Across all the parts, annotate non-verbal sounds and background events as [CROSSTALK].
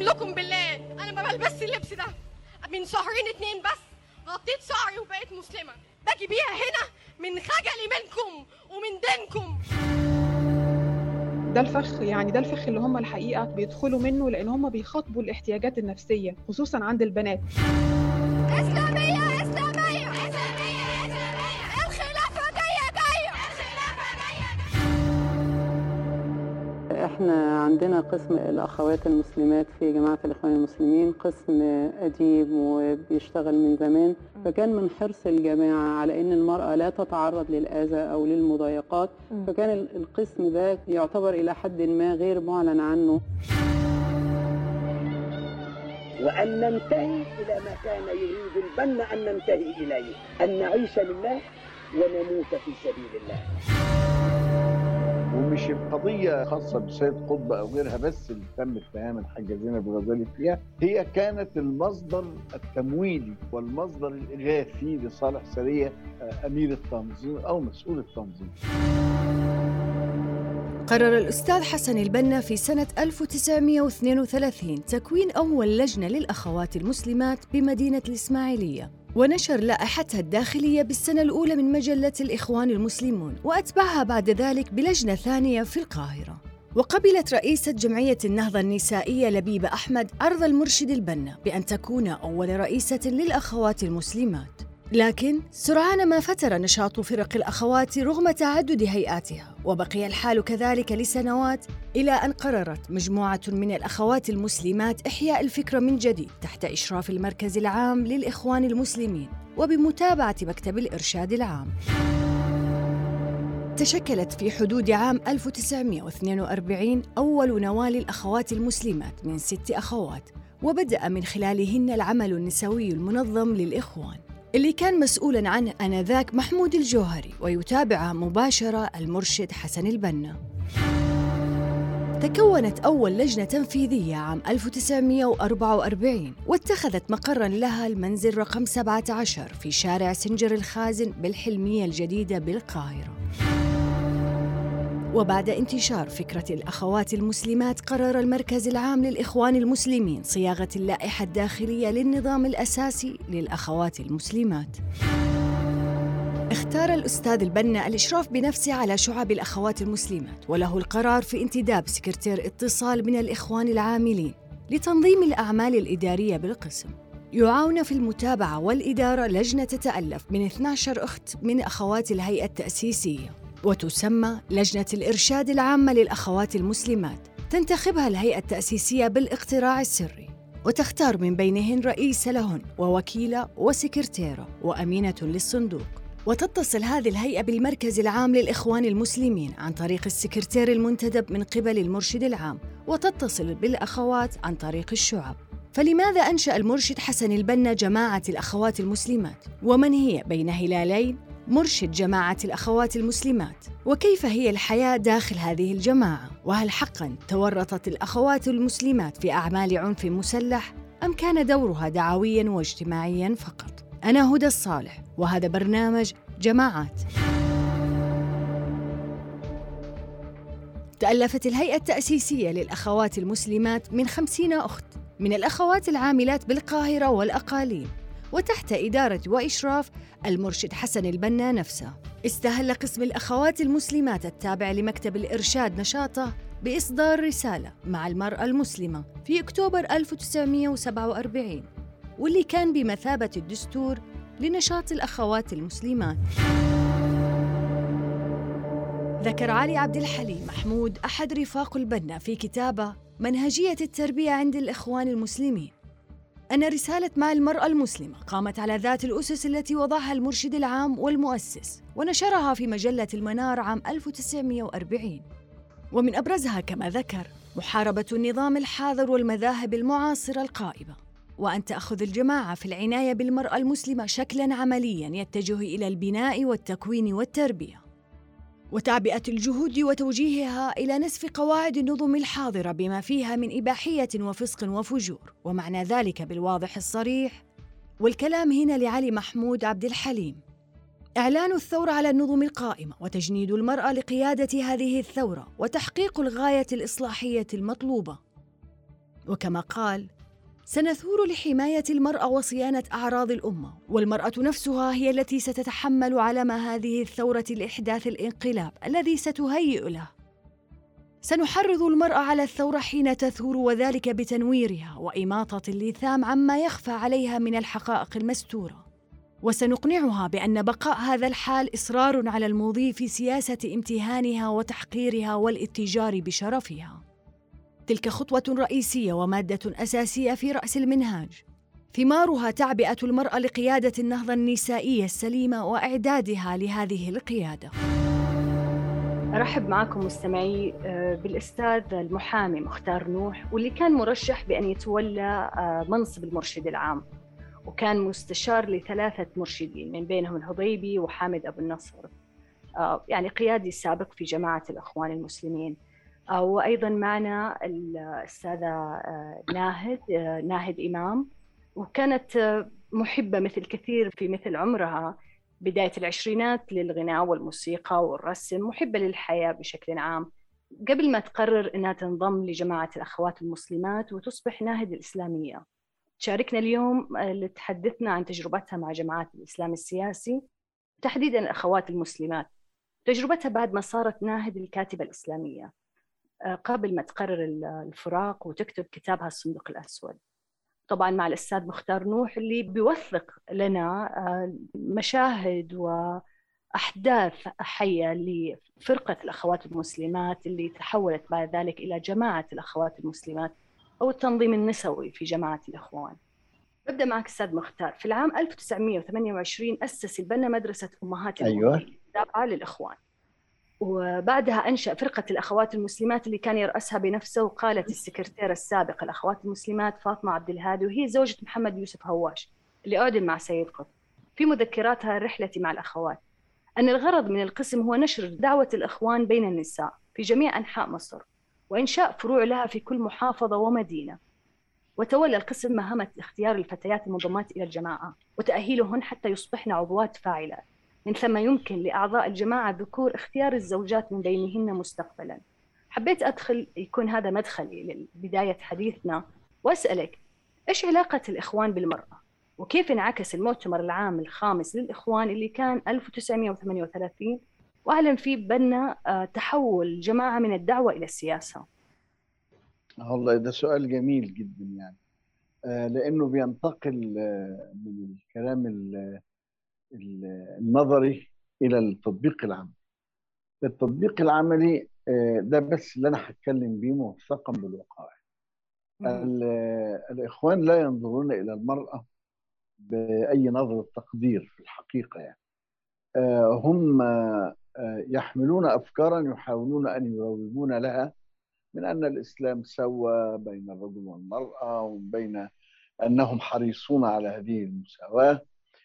اقسم لكم بالله. أنا ما بلبسش اللبس ده. من شهرين اتنين بس. غطيت شعري وبقيت مسلمة. باجي بيها هنا من خجلي منكم ومن دينكم. ده الفخ يعني ده الفخ اللي هم الحقيقة بيدخلوا منه لأن هم بيخاطبوا الاحتياجات النفسية خصوصا عند البنات. إسلامية! إحنا عندنا قسم الأخوات المسلمات في جماعة الإخوان المسلمين قسم أديب وبيشتغل من زمان. فكان من حرص الجماعة على إن المرأة لا تتعرض للأذى أو للمضايقات. فكان ال- القسم ده يعتبر إلى حد ما غير معلن عنه. وأن ننتهي إلى ما كان يريد البنا أن ننتهي إليه. أن نعيش لله ونموت في سبيل الله. ومش القضية خاصة بسيد قطب أو غيرها بس اللي تم اتهام الحاجة زينب الغزالي فيها هي كانت المصدر التمويلي والمصدر الإغاثي لصالح سرية آه، أمير التنظيم أو مسؤول التنظيم قرر الأستاذ حسن البنا في سنة 1932 تكوين أول لجنة للأخوات المسلمات بمدينة الإسماعيلية. ونشر لائحتها الداخلية بالسنة الأولى من مجلة الإخوان المسلمون وأتبعها بعد ذلك بلجنة ثانية في القاهرة. وقبلت رئيسة جمعية النهضة النسائية لبيبة أحمد عرض المرشد البنا بأن تكون أول رئيسة للأخوات المسلمات. لكن سرعان ما فتر نشاط فرق الأخوات رغم تعدد هيئاتها وبقي الحال كذلك لسنوات إلى أن قررت مجموعة من الأخوات المسلمات إحياء الفكرة من جديد تحت إشراف المركز العام للإخوان المسلمين وبمتابعة مكتب الإرشاد العام. تشكلت في حدود عام 1942 أول نوال الأخوات المسلمات من ست أخوات وبدأ من خلالهن العمل النسوي المنظم للإخوان. اللي كان مسؤولا عنه آنذاك محمود الجوهري ويتابعه مباشرة المرشد حسن البنا. تكونت أول لجنة تنفيذية عام 1944 واتخذت مقرا لها المنزل رقم 17 في شارع سنجر الخازن بالحلمية الجديدة بالقاهرة. وبعد انتشار فكرة الأخوات المسلمات قرر المركز العام للإخوان المسلمين صياغة اللائحة الداخلية للنظام الأساسي للأخوات المسلمات. اختار الأستاذ البنا الإشراف بنفسه على شعب الأخوات المسلمات وله القرار في انتداب سكرتير اتصال من الإخوان العاملين لتنظيم الأعمال الإدارية بالقسم. يعاون في المتابعة والإدارة لجنة تتألف من 12 أخت من أخوات الهيئة التأسيسية. وتسمى لجنة الإرشاد العامة للأخوات المسلمات. تنتخبها الهيئة التأسيسية بالاقتراع السري. وتختار من بينهن رئيس لهن ووكيلة وسكرتيرة وأمينة للصندوق. وتتصل هذه الهيئة بالمركز العام للإخوان المسلمين عن طريق السكرتير المنتدب من قبل المرشد العام. وتتصل بالأخوات عن طريق الشعب. فلماذا أنشأ المرشد حسن البنا جماعة الأخوات المسلمات؟ ومن هي بين هلالين؟ مرشد جماعة الأخوات المسلمات. وكيف هي الحياة داخل هذه الجماعة؟ وهل حقا تورطت الأخوات المسلمات في أعمال عنف مسلح؟ أم كان دورها دعويا واجتماعيا فقط؟ أنا هدى الصالح وهذا برنامج جماعات. تألفت الهيئة التأسيسية للأخوات المسلمات من خمسين أخت من الأخوات العاملات بالقاهرة والأقاليم. وتحت إدارة وإشراف المرشد حسن البنا نفسه. استهل قسم الأخوات المسلمات التابع لمكتب الإرشاد نشاطه بإصدار رسالة مع المرأة المسلمة في أكتوبر 1947 واللي كان بمثابة الدستور لنشاط الأخوات المسلمات. ذكر علي عبد الحليم محمود أحد رفاق البنا في كتابه منهجية التربية عند الإخوان المسلمين. أن رسالة مع المرأة المسلمة قامت على ذات الأسس التي وضعها المرشد العام والمؤسس ونشرها في مجلة المنار عام 1940 ومن أبرزها كما ذكر محاربة النظام الحاضر والمذاهب المعاصرة القائمة. وأن تأخذ الجماعة في العناية بالمرأة المسلمة شكلاً عملياً يتجه إلى البناء والتكوين والتربية. وتعبئة الجهود وتوجيهها إلى نسف قواعد النظم الحاضرة بما فيها من إباحية وفسق وفجور. ومعنى ذلك بالواضح الصريح والكلام هنا لعلي محمود عبد الحليم. إعلان الثورة على النظم القائمة وتجنيد المرأة لقيادة هذه الثورة وتحقيق الغاية الإصلاحية المطلوبة. وكما قال سنثور لحماية المرأة وصيانة أعراض الأمة والمرأة نفسها هي التي ستتحمل علم هذه الثورة لإحداث الانقلاب الذي ستهيئ له. سنحرض المرأة على الثورة حين تثور وذلك بتنويرها وإماطة اللثام عما يخفى عليها من الحقائق المستورة. وسنقنعها بأن بقاء هذا الحال إصرار على المضي في سياسة امتهانها وتحقيرها والاتجار بشرفها. تلك خطوة رئيسية ومادة أساسية في رأس المنهاج. ثمارها تعبئة المرأة لقيادة النهضة النسائية السليمة وإعدادها لهذه القيادة. أرحب معكم مستمعي آه، بالأستاذ المحامي مختار نوح واللي كان مرشح بأن يتولى آه، منصب المرشد العام وكان مستشار لثلاثة مرشدين من بينهم الهضيبي وحامد أبو النصر. آه، يعني قيادي سابق في جماعة الأخوان المسلمين. وأيضا معنا الأستاذة ناهد ناهد إمام. وكانت محبة مثل كثير في مثل عمرها بداية العشرينات للغناء والموسيقى والرسم محبة للحياة بشكل عام. قبل ما تقرر أنها تنضم لجماعة الأخوات المسلمات وتصبح ناهد الإسلامية. تشاركنا اليوم لتحدثنا عن تجربتها مع جماعات الإسلام السياسي تحديدا الأخوات المسلمات. تجربتها بعد ما صارت ناهد الكاتبة الإسلامية. قبل ما تقرر الفراق وتكتب كتابها الصندوق الأسود. طبعا مع الأستاذ مختار نوح اللي بيوثق لنا آه، مشاهد وأحداث حية لفرقة الأخوات المسلمات اللي تحولت بعد ذلك إلى جماعة الأخوات المسلمات أو التنظيم النسوي في جماعة الإخوان. ببدأ معك أستاذ مختار. في العام 1928 أسس البنا مدرسة أمهات أيوة. تابعة للإخوان. وبعدها أنشأ فرقة الأخوات المسلمات اللي كان يرأسها بنفسه وقالت السكرتيرة السابقة الأخوات المسلمات فاطمة عبد الهادي وهي زوجة محمد يوسف هواش اللي أعدم مع سيد قطب. في مذكراتها رحلتي مع الأخوات. أن الغرض من القسم هو نشر دعوة الإخوان بين النساء في جميع أنحاء مصر وإنشاء فروع لها في كل محافظة ومدينة. وتولى القسم مهمة اختيار الفتيات المنضمات إلى الجماعة وتأهيلهن حتى يصبحن عضوات فاعلات. من ثم يمكن لأعضاء الجماعة الذكور اختيار الزوجات من بينهن مستقبلا. حبيت أدخل يكون هذا مدخلي لبداية حديثنا وأسألك إيش علاقة الإخوان بالمرأة؟ وكيف انعكس المؤتمر العام الخامس للإخوان اللي كان 1938 وأعلن فيه بأن آه، تحول الجماعة من الدعوة إلى السياسة. والله ده سؤال جميل جدا يعني. آه، لأنه بينتقل آه، من الكلام النظري إلى التطبيق العملي. التطبيق العملي آه، ده بس اللي أنا هتكلم بيه موثقا بالوقائع الإخوان لا ينظرون إلى المرأة بأي نظره تقدير في الحقيقة يعني. آه، هم آه، يحملون افكارا يحاولون أن يروجون لها من أن الإسلام سوى بين الرجل والمرأة وبين أنهم حريصون على هذه المساواة.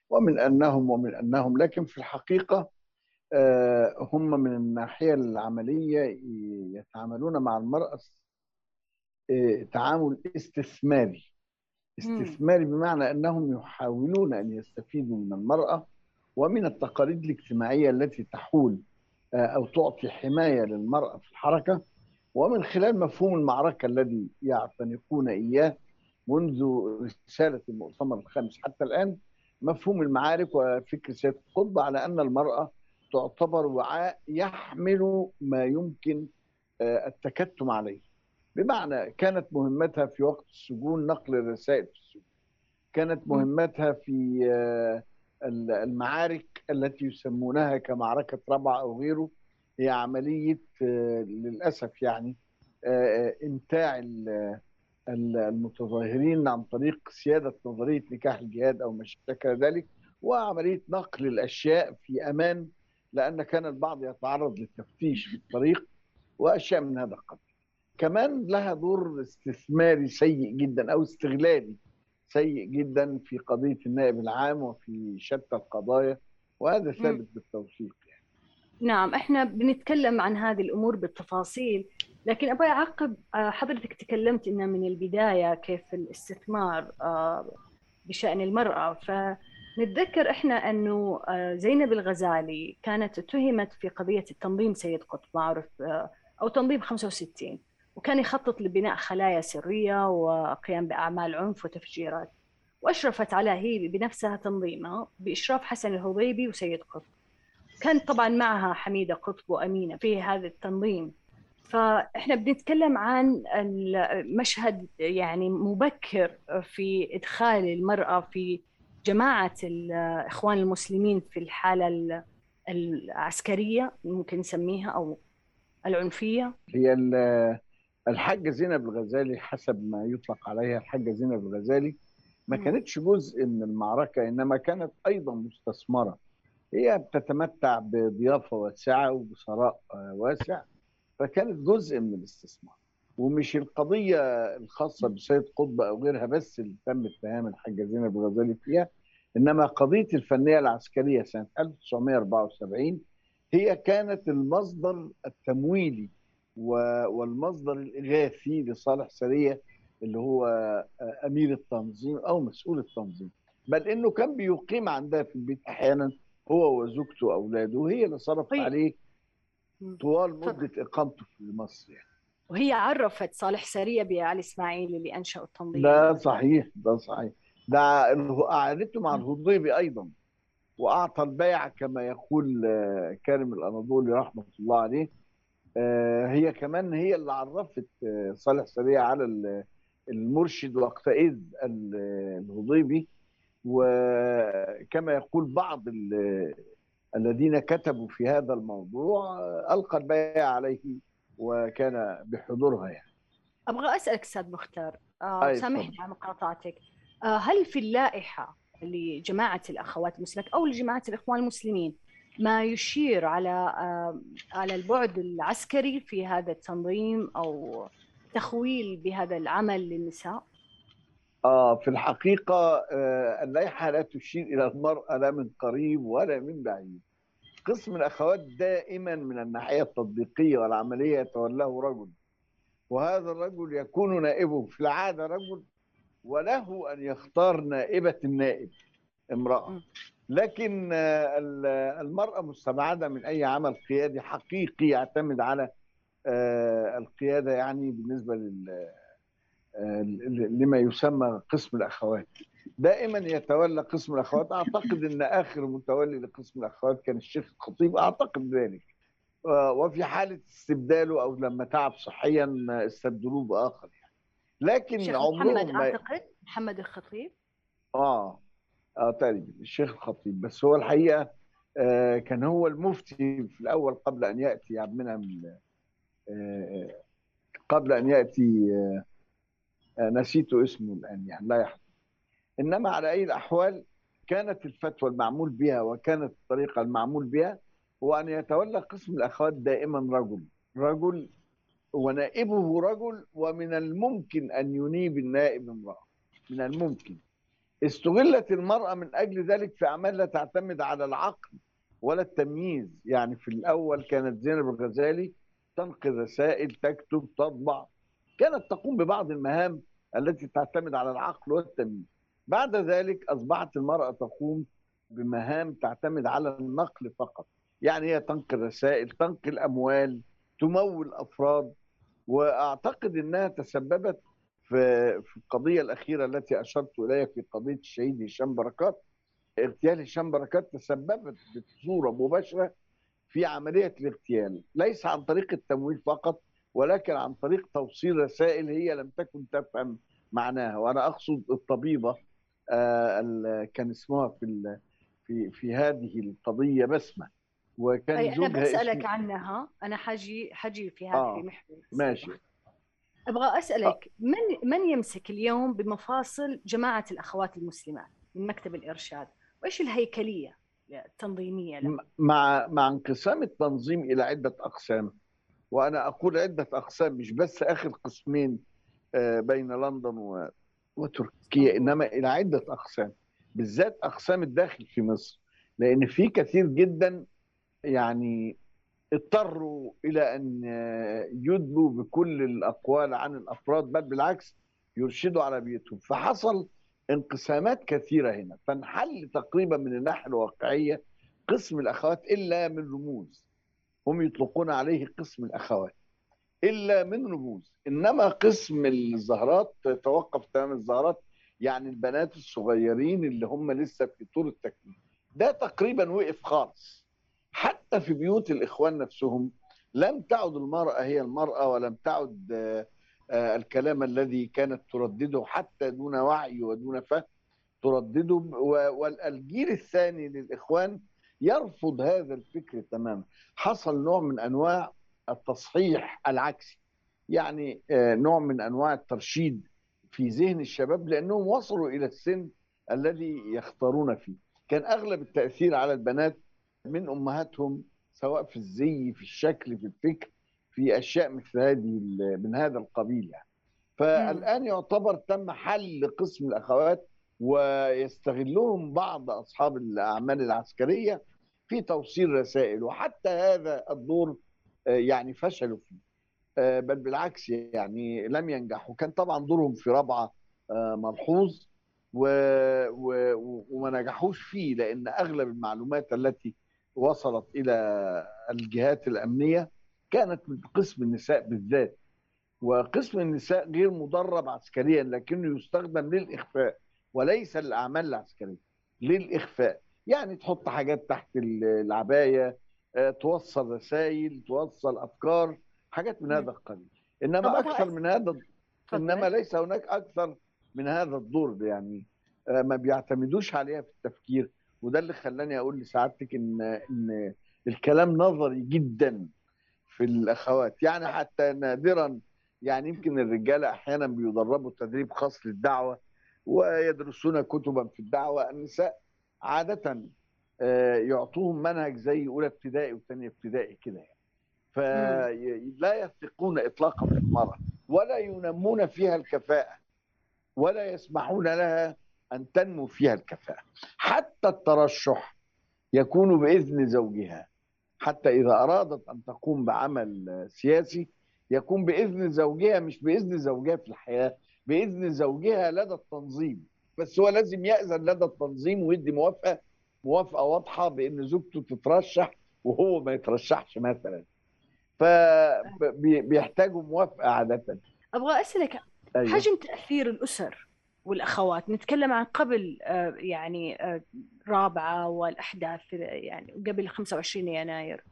ومن أنهم ومن أنهم لكن في الحقيقة آه، هم من الناحية العملية يتعاملون مع المرأة آه، تعامل استثماري. استثماري بمعنى أنهم يحاولون أن يستفيدوا من المرأة ومن التقاليد الاجتماعية التي تحول آه، أو تعطي حماية للمرأة في الحركة. ومن خلال مفهوم المعركة الذي يعتنقون إياه منذ رسالة المؤتمر الخامس حتى الآن مفهوم المعارك وفكر سيد قطب على أن المرأة تعتبر وعاء يحمل ما يمكن آه، التكتم عليه. بمعنى كانت مهمتها في وقت السجون نقل الرسائل في السجون. كانت مهمتها في آه، المعارك التي يسمونها كمعركة ربع أو غيره هي عملية آه، للأسف يعني إمتاع المتظاهرين عن طريق سيادة نظرية نكاح الجهاد أو ما شابه ذلك وعملية نقل الأشياء في أمان لأن كان البعض يتعرض للتفتيش في الطريق وأشياء من هذا القبيل كمان لها دور استثماري سيء جدا أو استغلالي سيء جدا في قضية النائب العام وفي شتى القضايا وهذا ثابت بالتوثيق يعني. نعم إحنا بنتكلم عن هذه الأمور بالتفاصيل لكن أبغى اعقب آه، حضرتك تكلمت إنه من البداية كيف الاستثمار آه، بشأن المرأة. فنتذكر إحنا أنه آه، زينب الغزالي كانت اتهمت في قضية التنظيم سيد قطب معروف أو تنظيم 65 وكان يخطط لبناء خلايا سرية وقيام بأعمال عنف وتفجيرات. وأشرفت على هي بنفسها تنظيمها بإشراف حسن الهضيبي وسيد قطب. كان طبعا معها حميدة قطب وأمينة في هذا التنظيم. فإحنا بنتكلم عن المشهد يعني مبكر في إدخال المرأة في جماعة الإخوان المسلمين في الحالة العسكرية ممكن نسميها أو العنفية. هي الحاجة زينب الغزالي حسب ما يطلق عليها الحاجة زينب الغزالي ما كانتش جزء من المعركة إنما كانت أيضا مستثمرة. هي بتتمتع بضيافة واسعة وبثراء واسع. فكانت جزء من الاستثمار. ومش القضية الخاصة بسيد قطب أو غيرها بس اللي تم اتهام الحاجة زينب الغزالي فيها إنما قضية الفنية العسكرية سنة 1974 هي كانت المصدر التمويلي والمصدر الإغاثي لصالح سرية اللي هو أمير التنظيم أو مسؤول التنظيم. بل إنه كان بيقيم عندها في البيت أحيانا هو وزوجته وأولاده وهي اللي صرفت عليه طوال مدة إقامته في مصر يعني. وهي عرفت صالح سرية بعلي إسماعيل اللي أنشأ التنظيم. ده صحيح ده صحيح. ده أعادته مع الهضيبي أيضا وأعطى البيع كما يقول كارم الأناضولي رحمة الله عليه. هي كمان هي اللي عرفت صالح سرية على المرشد وقتئذ الهضيبي وكما يقول بعض الذين كتبوا في هذا الموضوع ألقى البيع عليه وكان بحضورها يعني. أبغى أسألك أستاذ مختار. آه سامحني على مقاطعتك. آه هل في اللائحة لجماعة الأخوات المسلمات أو لجماعة الإخوان المسلمين ما يشير على آه على البعد العسكري في هذا التنظيم أو تخويل بهذا العمل للنساء؟ آه في الحقيقة آه اللائحة لا تشير إلى المرأة لا من قريب ولا من بعيد. قسم الأخوات دائما من الناحية التطبيقية والعملية يتولاه رجل وهذا الرجل يكون نائبه. في العادة رجل وله أن يختار نائبة النائب امرأة. لكن المرأة مستبعدة من أي عمل قيادي حقيقي يعتمد على القيادة يعني بالنسبة لل لما يسمى قسم الأخوات. دائما يتولى قسم الأخوات. أعتقد أن آخر متولي لقسم الأخوات كان الشيخ الخطيب. أعتقد ذلك. وفي حالة استبداله أو لما تعب صحيا استبدلوه بآخر يعني. لكن الشيخ محمد أعتقد محمد الخطيب؟ آه آه تقريبا الشيخ الخطيب. بس هو الحقيقة آه كان هو المفتي في الأول قبل أن يأتي عبد المنعم آه قبل أن يأتي آه نسيت اسمه الآن يعني لا يحضر. إنما على أي الأحوال كانت الفتوى المعمول بها وكانت الطريقة المعمول بها هو أن يتولى قسم الأخوات دائما رجل رجل ونائبه رجل ومن الممكن أن ينيب النائب امرأة. من الممكن. استغلت المرأة من أجل ذلك في أعمال لا تعتمد على العقل ولا التمييز. يعني في الأول كانت زينب الغزالي تنقل رسائل تكتب تطبع كانت تقوم ببعض المهام التي تعتمد على العقل والتمييز. بعد ذلك أصبحت المرأة تقوم بمهام تعتمد على النقل فقط. يعني هي تنقل رسائل تنقل أموال تمول أفراد وأعتقد أنها تسببت في في القضية الأخيرة التي أشرت إليها في قضية الشهيد هشام بركات. اغتيال هشام بركات تسببت بصورة مباشرة في عملية الاغتيال ليس عن طريق التمويل فقط ولكن عن طريق توصيل رسائل هي لم تكن تفهم معناها. وأنا أقصد الطبيبة آه كان اسمها في في في هذه القضية بسمة. وكان أي أنا بسألك اسم... عنها. أنا حاجي حجي في هذه آه المحور ماشي. أبغى أسألك من من يمسك اليوم بمفاصل جماعة الأخوات المسلمات من مكتب الإرشاد؟ وإيش الهيكلية التنظيمية له؟ مع مع انقسام التنظيم إلى عدة أقسام. وأنا أقول عدة أقسام مش بس آخر قسمين بين لندن وتركيا إنما إلى عدة أقسام بالذات أقسام الداخل في مصر. لأن في كثير جدا يعني اضطروا إلى أن يدلوا بكل الأقوال عن الأفراد بل بالعكس يرشدوا على بيوتهم فحصل انقسامات كثيرة هنا. فانحل تقريبا من الناحية الواقعية قسم الأخوات إلا من رموز. هم يطلقون عليه قسم الأخوات. إلا من رموز إنما قسم الزهرات توقف تمام الزهرات يعني البنات الصغيرين اللي هم لسه في طور التكوين ده تقريبا وقف خالص. حتى في بيوت الإخوان نفسهم لم تعد المرأة هي المرأة ولم تعد آه، آه، الكلام الذي كانت تردده حتى دون وعي ودون فهم تردده والجيل الثاني للإخوان يرفض هذا الفكر تماما. حصل نوع من أنواع التصحيح العكسي يعني آه، نوع من أنواع الترشيد في ذهن الشباب لأنهم وصلوا إلى السن الذي يختارون فيه. كان أغلب التأثير على البنات من أمهاتهم سواء في الزي في الشكل في الفكر في أشياء مثل هذه من هذا القبيل يعني. فالآن يعتبر تم حل قسم الأخوات ويستغلهم بعض أصحاب الأعمال العسكرية في توصيل رسائل. وحتى هذا الدور آه، يعني فشلوا فيه. آه، بل بالعكس يعني لم ينجحوا. كان طبعا دورهم في رابعة آه، ملحوظ و... و... وما نجحوش فيه لأن أغلب المعلومات التي وصلت إلى الجهات الأمنية كانت من قسم النساء بالذات. وقسم النساء غير مدرب عسكريا لكنه يستخدم للإخفاء. وليس للاعمال العسكرية للإخفاء. يعني تحط حاجات تحت العباية آه، توصل رسائل توصل أفكار حاجات من هذا القبيل. إنما أكثر من هذا. إنما ليس هناك أكثر من هذا الدور يعني آه، ما بيعتمدوش عليها في التفكير. وده اللي خلاني أقول لسعادتك ان إن الكلام نظري جدا في الأخوات. يعني حتى نادرا يعني يمكن الرجاله أحيانا بيدربوا تدريب خاص للدعوة ويدرسون كتبا في الدعوة النساء. عادة آه، يعطوهم منهج زي أولى ابتدائي وثانية ابتدائي كده يعني. فلا يثقون اطلاقا في المراه ولا ينمون فيها الكفاءة ولا يسمحون لها أن تنمو فيها الكفاءة. حتى الترشح يكون بإذن زوجها. حتى إذا أرادت أن تقوم بعمل سياسي يكون بإذن زوجها مش بإذن زوجها في الحياة. بإذن زوجها لدى التنظيم. بس هو لازم يأذن لدى التنظيم ويدي موافقة موافقة واضحة بإن زوجته تترشح وهو ما يترشحش مثلا. فبيحتاجوا موافقة عادة. أبغى أسألك أيوة. حجم تأثير الأسر والأخوات؟ نتكلم عن قبل آه، يعني آه، رابعة والأحداث يعني قبل 25 يناير.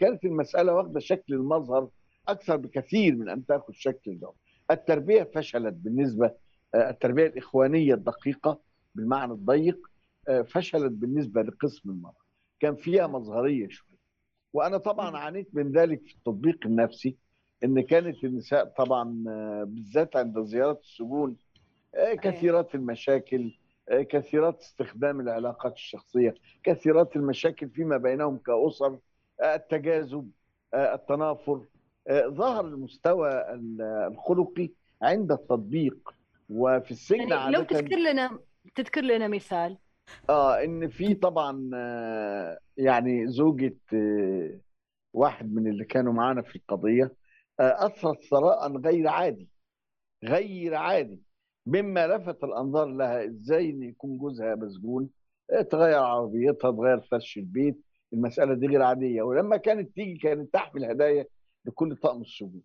كانت المسألة واخدة شكل المظهر أكثر بكثير من أن تأخذ شكل ده التربية فشلت بالنسبة آه، التربية الإخوانية الدقيقة بالمعنى الضيق آه، فشلت بالنسبة لقسم المرأة. كان فيها مظهرية شوية. وأنا طبعا عانيت من ذلك في التطبيق النفسي إن كانت النساء طبعا آه، بالذات عند زيارة السجون آه، كثيرات المشاكل كثيرات استخدام العلاقات الشخصية كثيرات المشاكل فيما بينهم كأسر آه، التجاذب التنافر ظهر المستوى ال- الخلقي عند التطبيق. وفي السجن يعني لو تذكر لنا تذكر لنا مثال. آه إن في طبعا آه، يعني زوجة آه، واحد من اللي كانوا معانا في القضية آه، أثرت ثراء غير عادي غير عادي. مما لفت الأنظار لها إزاي إن يكون جوزها مسجون آه، تغير عربيتها تغير فرش البيت المسألة دي غير عادية. ولما كانت تيجي كانت تحمل هدايا لكل طقم السجون.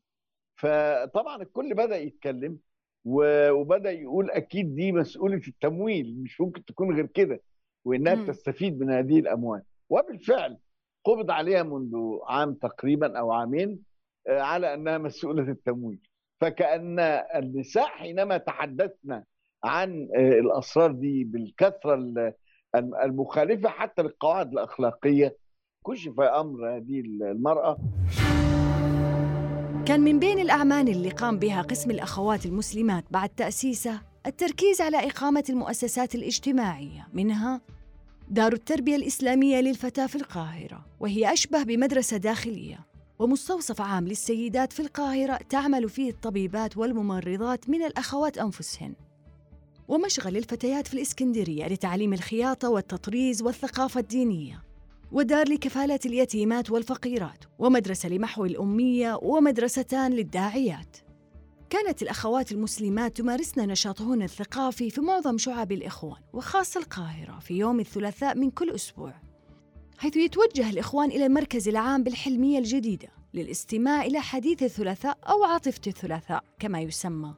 فطبعا الكل بدأ يتكلم و- وبدأ يقول أكيد دي مسؤولة التمويل مش ممكن تكون غير كده وإنها مم. تستفيد من هذه الأموال. وبالفعل قبض عليها منذ عام تقريبا أو عامين آه، على أنها مسؤولة التمويل. فكأن النساء حينما تحدثنا عن آه، الأسرار دي بالكثرة ال- الم- المخالفة حتى للقواعد الأخلاقية كشف أمر هذه المرأة. كان من بين الأعمال اللي قام بها قسم الأخوات المسلمات بعد تأسيسه التركيز على إقامة المؤسسات الاجتماعية منها دار التربية الإسلامية للفتاة في القاهرة وهي أشبه بمدرسة داخلية ومستوصف عام للسيدات في القاهرة تعمل فيه الطبيبات والممرضات من الأخوات أنفسهن. ومشغل الفتيات في الإسكندرية لتعليم الخياطة والتطريز والثقافة الدينية. ودار لكفالة اليتيمات والفقيرات ومدرسة لمحو الأمية ومدرستان للداعيات. كانت الأخوات المسلمات تمارسن نشاطهن الثقافي في معظم شعب الإخوان وخاصة القاهرة في يوم الثلاثاء من كل أسبوع حيث يتوجه الإخوان إلى المركز العام بالحلمية الجديدة للاستماع إلى حديث الثلاثاء أو عاطفة الثلاثاء كما يسمى.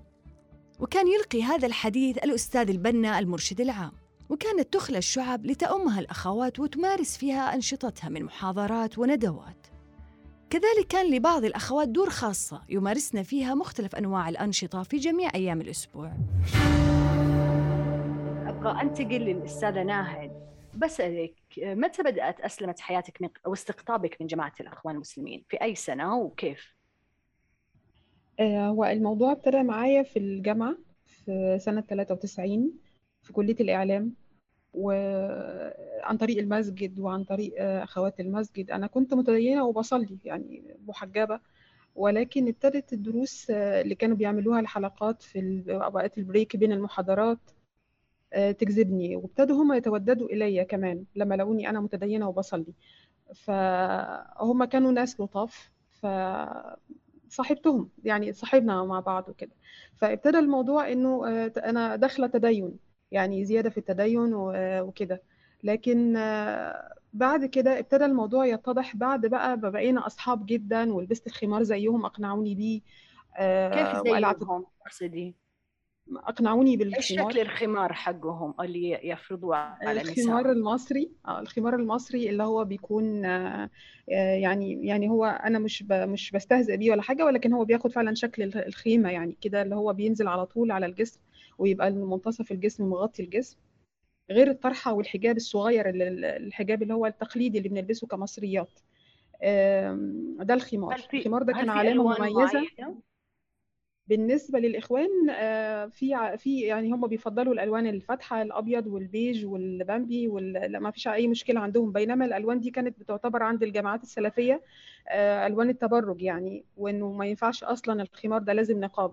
وكان يلقي هذا الحديث الأستاذ البنا المرشد العام. وكانت تخلى الشعب لتأمها الأخوات وتمارس فيها أنشطتها من محاضرات وندوات. كذلك كان لبعض الأخوات دور خاصة يمارسن فيها مختلف أنواع الأنشطة في جميع أيام الأسبوع. أبغى أنتقل للأستاذة ناهد. بسألك متى بدأت أسلمت حياتك من أو استقطابك من جماعة الأخوان المسلمين؟ في أي سنة وكيف؟ آه، هو الموضوع ابتدى معايا في الجامعة في سنة 93 في كلية الإعلام وعن طريق المسجد وعن طريق آه، أخوات المسجد. أنا كنت متدينة وبصلي يعني محجبة ولكن ابتدت الدروس آه، اللي كانوا بيعملوها الحلقات في أوقات البريك بين المحاضرات آه، تجذبني. وابتدوا هم يتوددوا إلي كمان لما لقوني أنا متدينة وبصلي. فهم كانوا ناس لطاف فصاحبتهم يعني صاحبنا مع بعض وكده. فابتدى الموضوع إنه آه، أنا داخلة تدين. يعني زيادة في التدين وكده. لكن آه، بعد كده ابتدى الموضوع يتضح بعد بقى بقينا أصحاب جدا ولبست الخمار زيهم أقنعوني بيه آه، كيف زيهم؟ اقصدي أقنعوني إيش بالخمار شكل الخمار حقهم اللي يفرضوه على الخمار النساء المصري آه الخمار المصري اللي هو بيكون آه، آه، يعني يعني هو أنا مش مش بستهزئ بيه ولا حاجة ولكن هو بياخد فعلا شكل الخ- الخيمة يعني كده اللي هو بينزل على طول على الجسم. ويبقى منتصف الجسم مغطي الجسم غير الطرحة والحجاب الصغير اللي- الحجاب اللي هو التقليدي اللي بنلبسه كمصريات. ده الخمار. الخمار ده كان علامة ألوان مميزة معينة؟ بالنسبة للإخوان آه، في في يعني هم بيفضلوا الألوان الفاتحة الأبيض والبيج والبامبي وال... ما فيش أي مشكلة عندهم. بينما الألوان دي كانت بتعتبر عند الجماعات السلفية آه، ألوان التبرج يعني وإنه ما ينفعش أصلا الخمار ده لازم نقاب.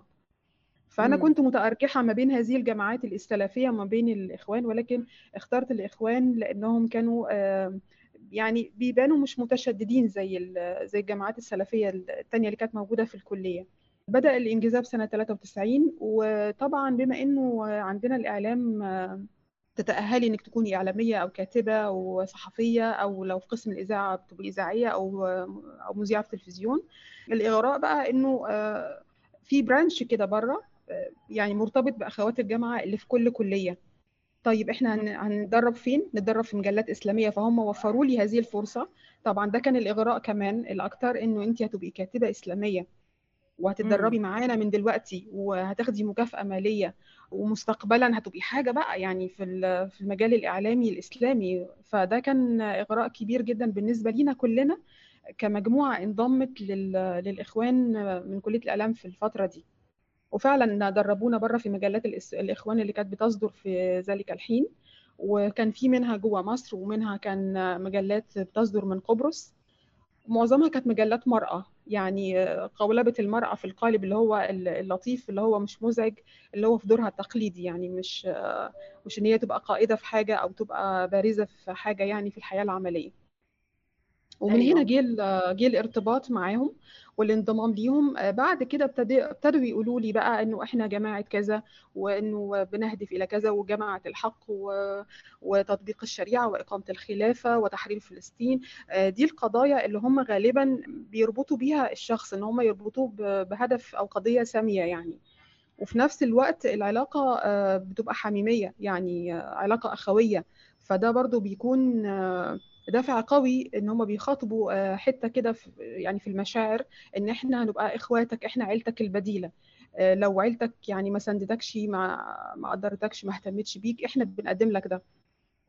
فأنا مم. كنت متأرجحة ما بين هذه الجماعات السلفية وما بين الإخوان ولكن اخترت الإخوان لأنهم كانوا يعني بيبانوا مش متشددين زي زي الجماعات السلفية التانية اللي كانت موجودة في الكلية بدأ الإنجذاب سنة 93 وطبعا بما إنه عندنا الإعلام تتأهلي إنك تكوني إعلامية أو كاتبة أو صحفية أو لو في قسم الإذاعة بتبقي إذاعية أو أو مذيعة في التلفزيون الإغراء بقى إنه في برانش كده بره يعني مرتبط بأخوات الجامعة اللي في كل كلية. طيب إحنا هن- هنتدرب فين؟ نتدرب في مجلات إسلامية فهم وفروا لي هذه الفرصة. طبعا ده كان الإغراء كمان الأكتر إنه أنت هتبقي كاتبة إسلامية وهتتدربي معانا من دلوقتي وهتاخدي مكافأة مالية ومستقبلا هتبقي حاجة بقى يعني في في المجال الإعلامي الإسلامي. فده كان إغراء كبير جدا بالنسبة لينا كلنا كمجموعة انضمت لل- للإخوان من كلية الإعلام في الفترة دي. وفعلا دربونا بره في مجلات الإخوان اللي كانت بتصدر في ذلك الحين وكان في منها جوة مصر ومنها كان مجلات بتصدر من قبرص. معظمها كانت مجلات مرأة يعني قولبة المرأة في القالب اللي هو اللطيف اللي هو مش مزعج اللي هو في دورها التقليدي يعني مش مش إن هي تبقى قائدة في حاجة أو تبقى بارزة في حاجة يعني في الحياة العملية. ومن. هنا جه ال- جه الارتباط معاهم والانضمام ليهم. آه، بعد كده ابتدى ابتدوا يقولوا لي بقى إنه إحنا جماعة كذا وإنه بنهدف إلى كذا وجماعة الحق و... وتطبيق الشريعة وإقامة الخلافة وتحرير فلسطين. آه، دي القضايا اللي هم غالبا بيربطوا بيها الشخص إن هم يربطوه ب- بهدف أو قضية سامية يعني. وفي نفس الوقت العلاقة آه، بتبقى حميمية يعني آه، علاقة أخوية. فده برضو بيكون آه، دافع قوي إن هم بيخاطبوا آه، حتة كده في- يعني في المشاعر إن إحنا هنبقى إخواتك إحنا عيلتك البديلة. آه، لو عيلتك يعني ما سندتكش ما ما قدرتكش ما اهتمتش بيك إحنا بنقدم لك ده.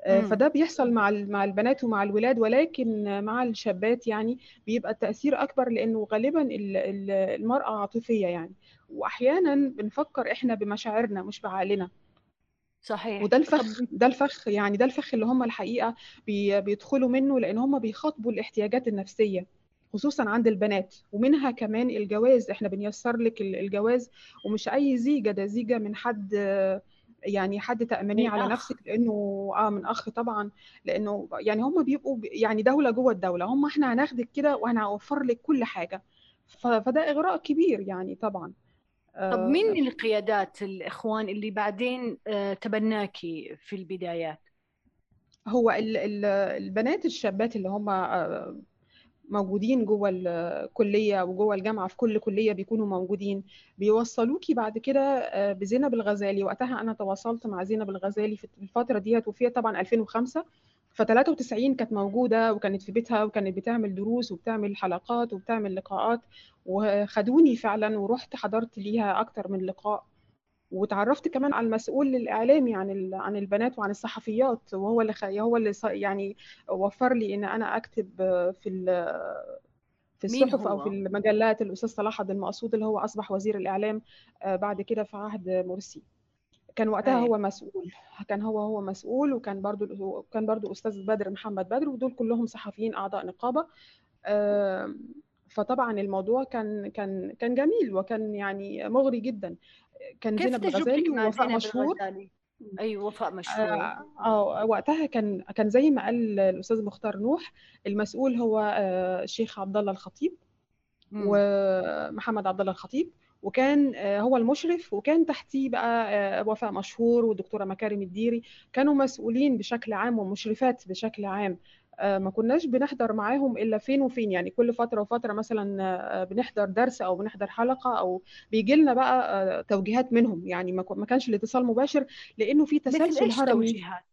آه،. فده بيحصل مع مع البنات ومع الولاد ولكن مع الشابات يعني بيبقى التأثير أكبر لأنه غالبا ال- ال- المرأة عاطفية يعني. وأحيانا بنفكر إحنا بمشاعرنا مش بعقلنا. صحيح. وده طب الفخ ده الفخ يعني ده الفخ اللي هم الحقيقة بي بيدخلوا منه لأن هم بيخاطبوا الاحتياجات النفسية خصوصا عند البنات. ومنها كمان الجواز إحنا بنيسر لك ال- الجواز ومش أي زيجة ده زيجة من حد يعني حد تأمنيه من على أخ. نفسك لأنه آه من أخ طبعا. لأنه يعني هم بيبقوا يعني دولة جوه الدولة. هم إحنا هناخدك كده وهنوفر لك كل حاجة. ف- فده إغراء كبير يعني طبعا. طب مين آه، من القيادات الإخوان اللي بعدين آه، تبناكي في البدايات؟ هو ال- ال- البنات الشابات اللي هم آه، موجودين جوه الكلية وجوه الجامعة في كل كلية بيكونوا موجودين بيوصلوكي بعد كده بزينب الغزالي وقتها أنا تواصلت مع زينب الغزالي في الفترة دي توفيت طبعا 2005 ف 93 كانت موجودة وكانت في بيتها وكانت بتعمل دروس وبتعمل حلقات وبتعمل لقاءات وخدوني فعلا ورحت حضرت ليها أكتر من لقاء وتعرفت كمان على المسؤول الإعلامي عن عن البنات وعن الصحفيات وهو اللي خ... هو اللي يعني وفر لي إن أنا أكتب في ال... في الصحف هو؟ في المجلات الأستاذ صلاح عبد المقصود اللي هو أصبح وزير الإعلام آه، بعد كده في عهد مرسي كان وقتها أي. هو مسؤول كان هو هو مسؤول وكان برضو كان برضو أستاذ بدر محمد بدر ودول كلهم صحفيين أعضاء نقابة آم، فطبعا الموضوع كان كان كان جميل وكان يعني مغري جدا كان كيف زينب الغزالي ووفاء مشهور؟ أي وفاء مشهور آه آه، وقتها كان كان زي ما قال الأستاذ مختار نوح المسؤول هو آه، الشيخ عبد الله الخطيب مم. ومحمد عبد الله الخطيب وكان آه، هو المشرف وكان تحتيه بقى آه، وفاء مشهور والدكتوره مكارم الديري. كانوا مسؤولين بشكل عام ومشرفات بشكل عام. آه، ما كناش بنحضر معاهم إلا فين وفين. يعني كل فترة وفترة مثلا بنحضر درس أو بنحضر حلقة أو بيجي لنا بقى توجيهات منهم. يعني ما كانش الاتصال مباشر لأنه في تسلسل هرمي. توجيهات؟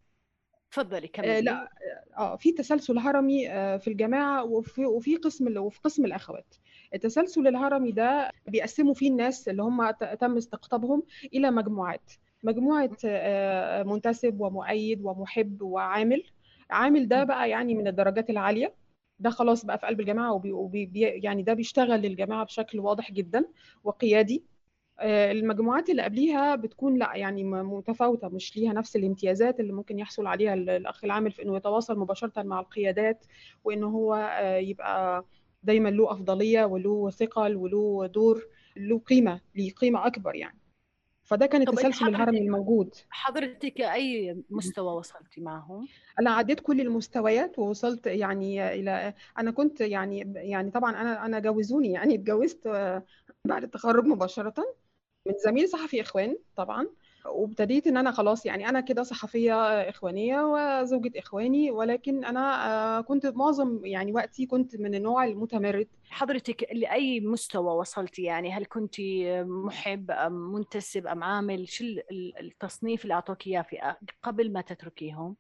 تفضلي آه، كملي. لا آه في تسلسل هرمي في الجماعة وفي وفي قسم وفي قسم الأخوات. التسلسل الهرمي ده بيقسموا فيه الناس اللي هم تم استقطابهم إلى مجموعات. مجموعة آه، منتسب ومؤيد ومحب وعامل. عامل ده بقى يعني من الدرجات العالية. ده خلاص بقى في قلب الجماعة وبي وبي بي- يعني ده بيشتغل للجماعة بشكل واضح جدا وقيادي. آه، المجموعات اللي قبليها بتكون لا يعني م- متفاوتة مش ليها نفس الامتيازات اللي ممكن يحصل عليها ال- الأخ العامل في إنه يتواصل مباشرة مع القيادات وإنه هو آه، يبقى دايما له أفضلية وله ثقل وله دور له قيمة ليه قيمة أكبر يعني. فده كان التسلسل الهرمي الموجود. حضرتك أي مستوى وصلتي معهم؟ أنا عديت كل المستويات ووصلت يعني إلى أنا كنت يعني يعني طبعا أنا أنا جوزوني يعني اتجوزت بعد التخرج مباشرة من زميل صحفي إخوان طبعا. وابتديت إن أنا خلاص يعني أنا كده صحفية إخوانية وزوجة إخواني ولكن أنا آه، كنت معظم يعني وقتي كنت من النوع المتمرد. حضرتك لأي مستوى وصلتي؟ يعني هل كنت محب أم منتسب أم عامل؟ شو ال- ال- التصنيف اللي أعطوك إياه في قبل ما تتركيهم؟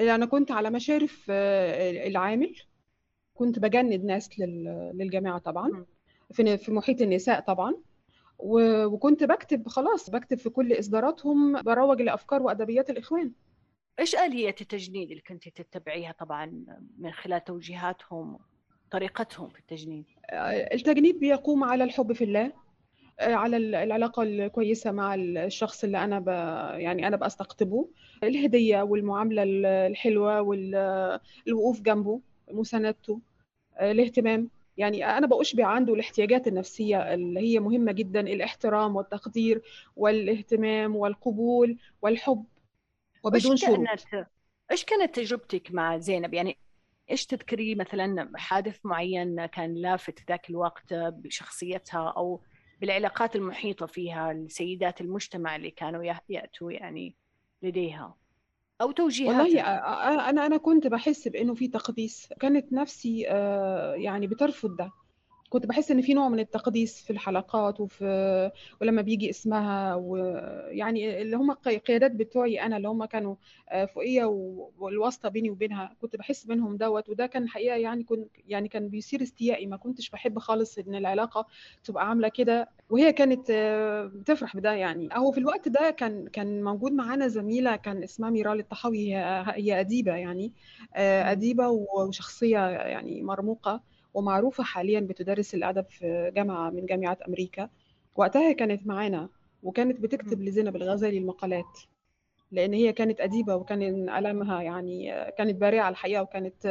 أنا كنت على مشارف آه، العامل. كنت بجند ناس لل- للجامعة طبعا. في محيط النساء طبعا. وكنت بكتب خلاص بكتب في كل إصداراتهم بروج لأفكار وأدبيات الإخوان إيش آلية التجنيد اللي كنت تتبعيها طبعا من خلال توجيهاتهم طريقتهم في التجنيد؟ التجنيد بيقوم على الحب في الله على العلاقة الكويسة مع الشخص اللي أنا ب... يعني أنا بستقطبه الهدية والمعاملة الحلوة والوقوف جنبه مساندته الاهتمام يعني أنا بأشبع عنده الاحتياجات النفسية اللي هي مهمة جدا الاحترام والتقدير والاهتمام والقبول والحب. وبدون إيش شروط. كانت إيش كانت تجربتك مع زينب؟ يعني إيش تذكري مثلا حادث معين كان لافت في ذاك الوقت بشخصيتها أو بالعلاقات المحيطة فيها السيدات المجتمع اللي كانوا يأتوا يعني لديها؟ أو والله توجيهاتها أ- أ- أنا أنا كنت بحس بإنه في تقديس كانت نفسي آه، يعني بترفض ده. كنت بحس إن في نوع من التقديس في الحلقات وفي ولما بيجي اسمها ويعني اللي هم القيادات بتوعي أنا اللي هم كانوا آه، فوقية والواسطة بيني وبينها كنت بحس منهم دوت وده كان حقيقة يعني كنت يعني كان بيثير استيائي ما كنتش بحب خالص إن العلاقة تبقى عاملة كده وهي كانت آه، بتفرح بده يعني هو في الوقت ده كان كان موجود معانا زميلة كان اسمها ميرال الطحاوي هي أديبة يعني آه،. أديبة وشخصية يعني مرموقة ومعروفة حاليا بتدرس الأدب في جامعة من جامعات أمريكا. وقتها كانت معانا وكانت بتكتب لزينب الغزالي المقالات لأن هي كانت أديبة وكان قلمها يعني كانت بارعة الحقيقة وكانت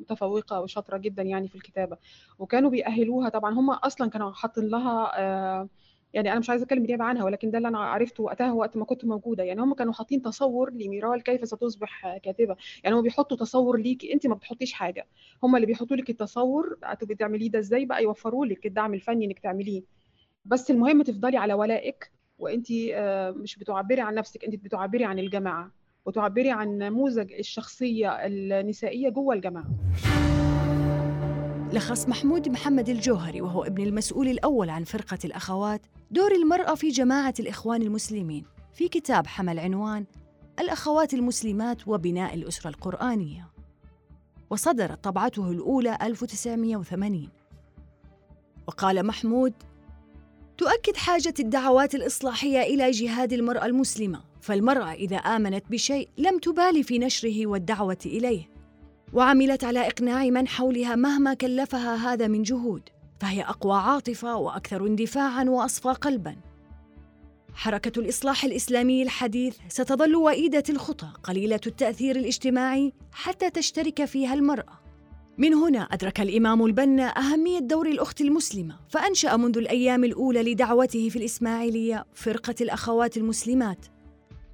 متفوقة وشاطرة جدا يعني في الكتابة. وكانوا بيأهلوها طبعا هم أصلا كانوا حاطين لها آه، يعني أنا مش عايزة أتكلم نيابة عنها ولكن ده اللي أنا عرفته وقتها وقت ما كنت موجودة. يعني هم كانوا حاطين تصور لميرال كيف ستصبح كاتبة. يعني هم بيحطوا تصور ليكي أنت ما بتحطيش حاجة. هم اللي بيحطوا لك التصور هتبقي تعمليه ده إزاي بقى؟ يوفروا لك الدعم الفني إنك تعمليه. بس المهم تفضلي على ولائك وأنت آه، مش بتعبري عن نفسك أنت بتعبري عن الجماعة وتعبري عن نموذج الشخصية النسائية جوه الجماعة. لخص محمود محمد الجوهري وهو ابن المسؤول الأول عن فرقة الأخوات دور المرأة في جماعة الإخوان المسلمين. في كتاب حمل عنوان الأخوات المسلمات وبناء الأسرة القرآنية. وصدرت طبعته الأولى 1980 وقال محمود تؤكد حاجة الدعوات الإصلاحية إلى جهاد المرأة المسلمة فالمرأة إذا آمنت بشيء لم تبالي في نشره والدعوة إليه. وعملت على إقناع من حولها مهما كلفها هذا من جهود فهي أقوى عاطفة وأكثر اندفاعاً وأصفى قلباً. حركة الإصلاح الإسلامي الحديث ستظل وئيدة الخطى قليلة التأثير الاجتماعي حتى تشترك فيها المرأة. من هنا أدرك الإمام البنا أهمية دور الأخت المسلمة فأنشأ منذ الأيام الأولى لدعوته في الإسماعيلية فرقة الأخوات المسلمات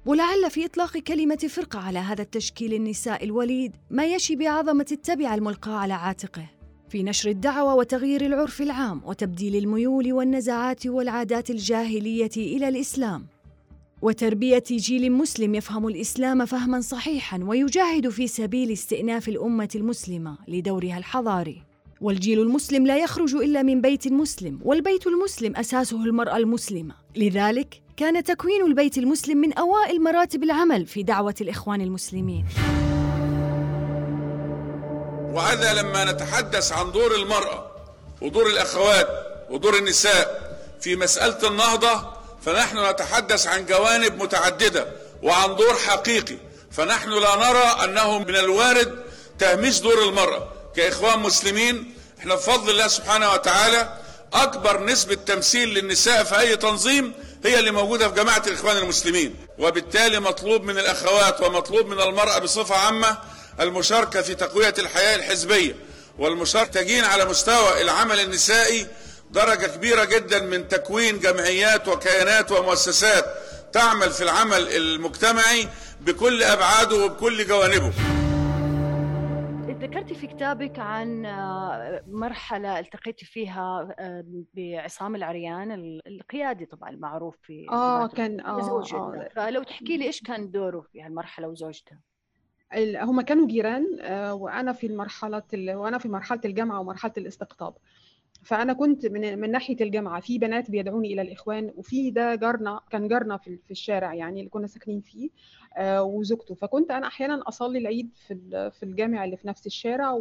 ولعل في إطلاق كلمة فرقة على هذا التشكيل النساء الوليد ما يشي بعظمة التبعة الملقاة على عاتقه. في نشر الدعوة وتغيير العرف العام وتبديل الميول والنزعات والعادات الجاهلية إلى الإسلام. وتربية جيل مسلم يفهم الإسلام فهما صحيحا ويجاهد في سبيل استئناف الأمة المسلمة لدورها الحضاري. والجيل المسلم لا يخرج إلا من بيت مسلم والبيت المسلم أساسه المرأة المسلمة. لذلك كان تكوين البيت المسلم من أوائل مراتب العمل في دعوة الإخوان المسلمين. وهذا لما نتحدث عن دور المرأة ودور الأخوات ودور النساء في مسألة النهضة فنحن نتحدث عن جوانب متعددة وعن دور حقيقي. فنحن لا نرى أنه من الوارد تهميش دور المرأة. كإخوان مسلمين إحنا بفضل الله سبحانه وتعالى أكبر نسبة تمثيل للنساء في أي تنظيم هي اللي موجودة في جماعة الإخوان المسلمين. وبالتالي مطلوب من الأخوات ومطلوب من المرأة بصفة عامة المشاركة في تقوية الحياة الحزبية والمشاركة تجين على مستوى العمل النسائي درجة كبيرة جدا من تكوين جمعيات وكيانات ومؤسسات تعمل في العمل المجتمعي بكل أبعاده وبكل جوانبه. ذكرتي في كتابك عن آه، مرحلة التقيتي فيها بعصام العريان القيادي طبعا المعروف في آه كان آه, زوجته. آه. فلو تحكي لي إيش كان دوره في هالمرحلة وزوجته؟ هما كانوا جيران آه، وأنا في المرحله ال- وأنا في مرحلة الجامعة ومرحلة الاستقطاب. فأنا كنت من من ناحية الجامعة في بنات بيدعوني إلى الإخوان وفي ده جارنا كان جارنا في في الشارع يعني اللي كنا ساكنين فيه. وزوجته فكنت أنا أحيانا أصلي العيد في في الجامع اللي في نفس الشارع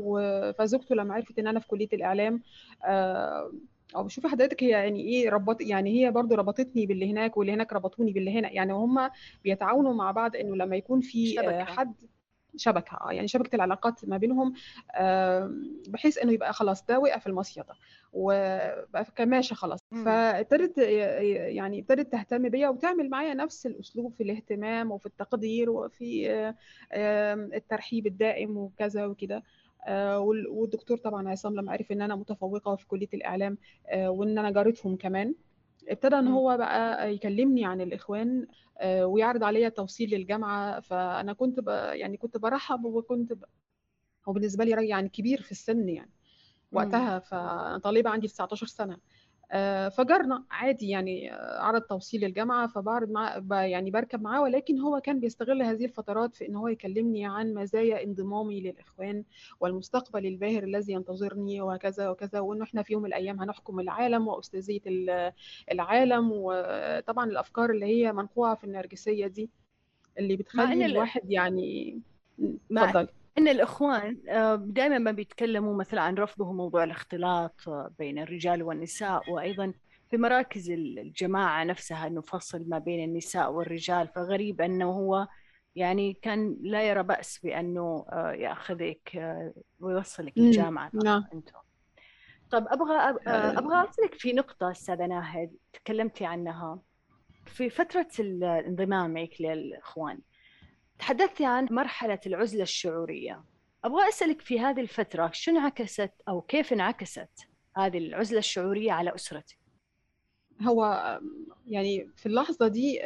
فزوجته لما عرفت إن أنا في كلية الإعلام آه، أو شوفي حضرتك هي يعني إيه ربط يعني هي برضو ربطتني باللي هناك واللي هناك ربطوني باللي هنا يعني هم بيتعاونوا مع بعض إنه لما يكون في آه، شبكة. حد شبكة آه يعني شبكة العلاقات ما بينهم آه، بحيث إنه يبقى خلاص ده وقع في المصيدة وبقى كماشة خلاص. فابتدت يعني ابتدت تهتم بيا وتعمل معايا نفس الأسلوب في الاهتمام وفي التقدير وفي آه، آه، الترحيب الدائم وكذا وكده. آه، وال- والدكتور طبعا عصام لما عرف إن أنا متفوقة في كلية الإعلام آه، وإن أنا جارتهم كمان. ابتدى إن. هو بقى يكلمني عن الإخوان آه، ويعرض عليا التوصيل للجامعة فأنا كنت. يعني كنت برحب وكنت. هو بالنسبة لي يعني كبير في السن يعني وقتها فانا طالبه عندي 19 سنة فجرنا عادي يعني آه، عرض توصيل الجامعة فبعرض مع ب- يعني بركب معاه ولكن هو كان بيستغل هذه الفترات في إن هو يكلمني عن مزايا انضمامي للإخوان والمستقبل الباهر الذي ينتظرني وكذا وكذا وإنه إحنا في يوم من الأيام هنحكم العالم وأستاذية ال- العالم وطبعا الأفكار اللي هي منقوعة في النرجسية دي اللي بتخلي ال- الواحد يعني اتفضلي. إن الإخوان دائما ما بيتكلموا مثلا عن رفضهم موضوع الاختلاط آه، بين الرجال والنساء وأيضا في مراكز الجماعة نفسها إنه فصل ما بين النساء والرجال. فغريب إنه هو يعني كان لا يرى بأس بأنه آه، يأخذك آه، ويوصلك مم. الجامعة. نعم. أنتم. طب أبغى أب- آه. أبغى أسألك في نقطة أستاذة ناهد تكلمتي عنها. في فترة ال- انضمامك للإخوان تحدثتي عن مرحلة العزلة الشعورية. أبغى أسألك في هذه الفترة شو انعكست أو كيف انعكست هذه العزلة الشعورية على أسرتك؟ هو يعني في اللحظة دي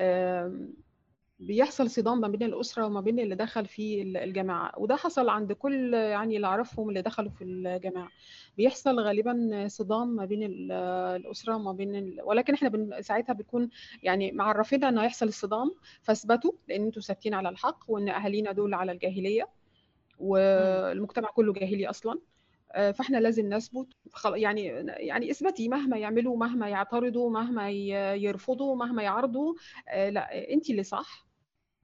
بيحصل صدام ما بين الأسرة وما بين اللي دخل في ال- الجماعة وده حصل عند كل يعني اللي أعرفهم اللي دخلوا في الجماعة بيحصل غالبا صدام ما بين ال- الأسرة وما بين ال... ولكن إحنا بن... ساعتها بنكون يعني معرفين إنه هيحصل الصدام فاثبتوا لأن أنتوا ثابتين على الحق وإن أهالينا دول على الجاهلية والمجتمع كله جاهلي أصلا. آه، فإحنا لازم نثبت. يعني يعني اثبتي مهما يعملوا مهما يعترضوا مهما يرفضوا مهما يعارضوا. آه، لا انت اللي صح.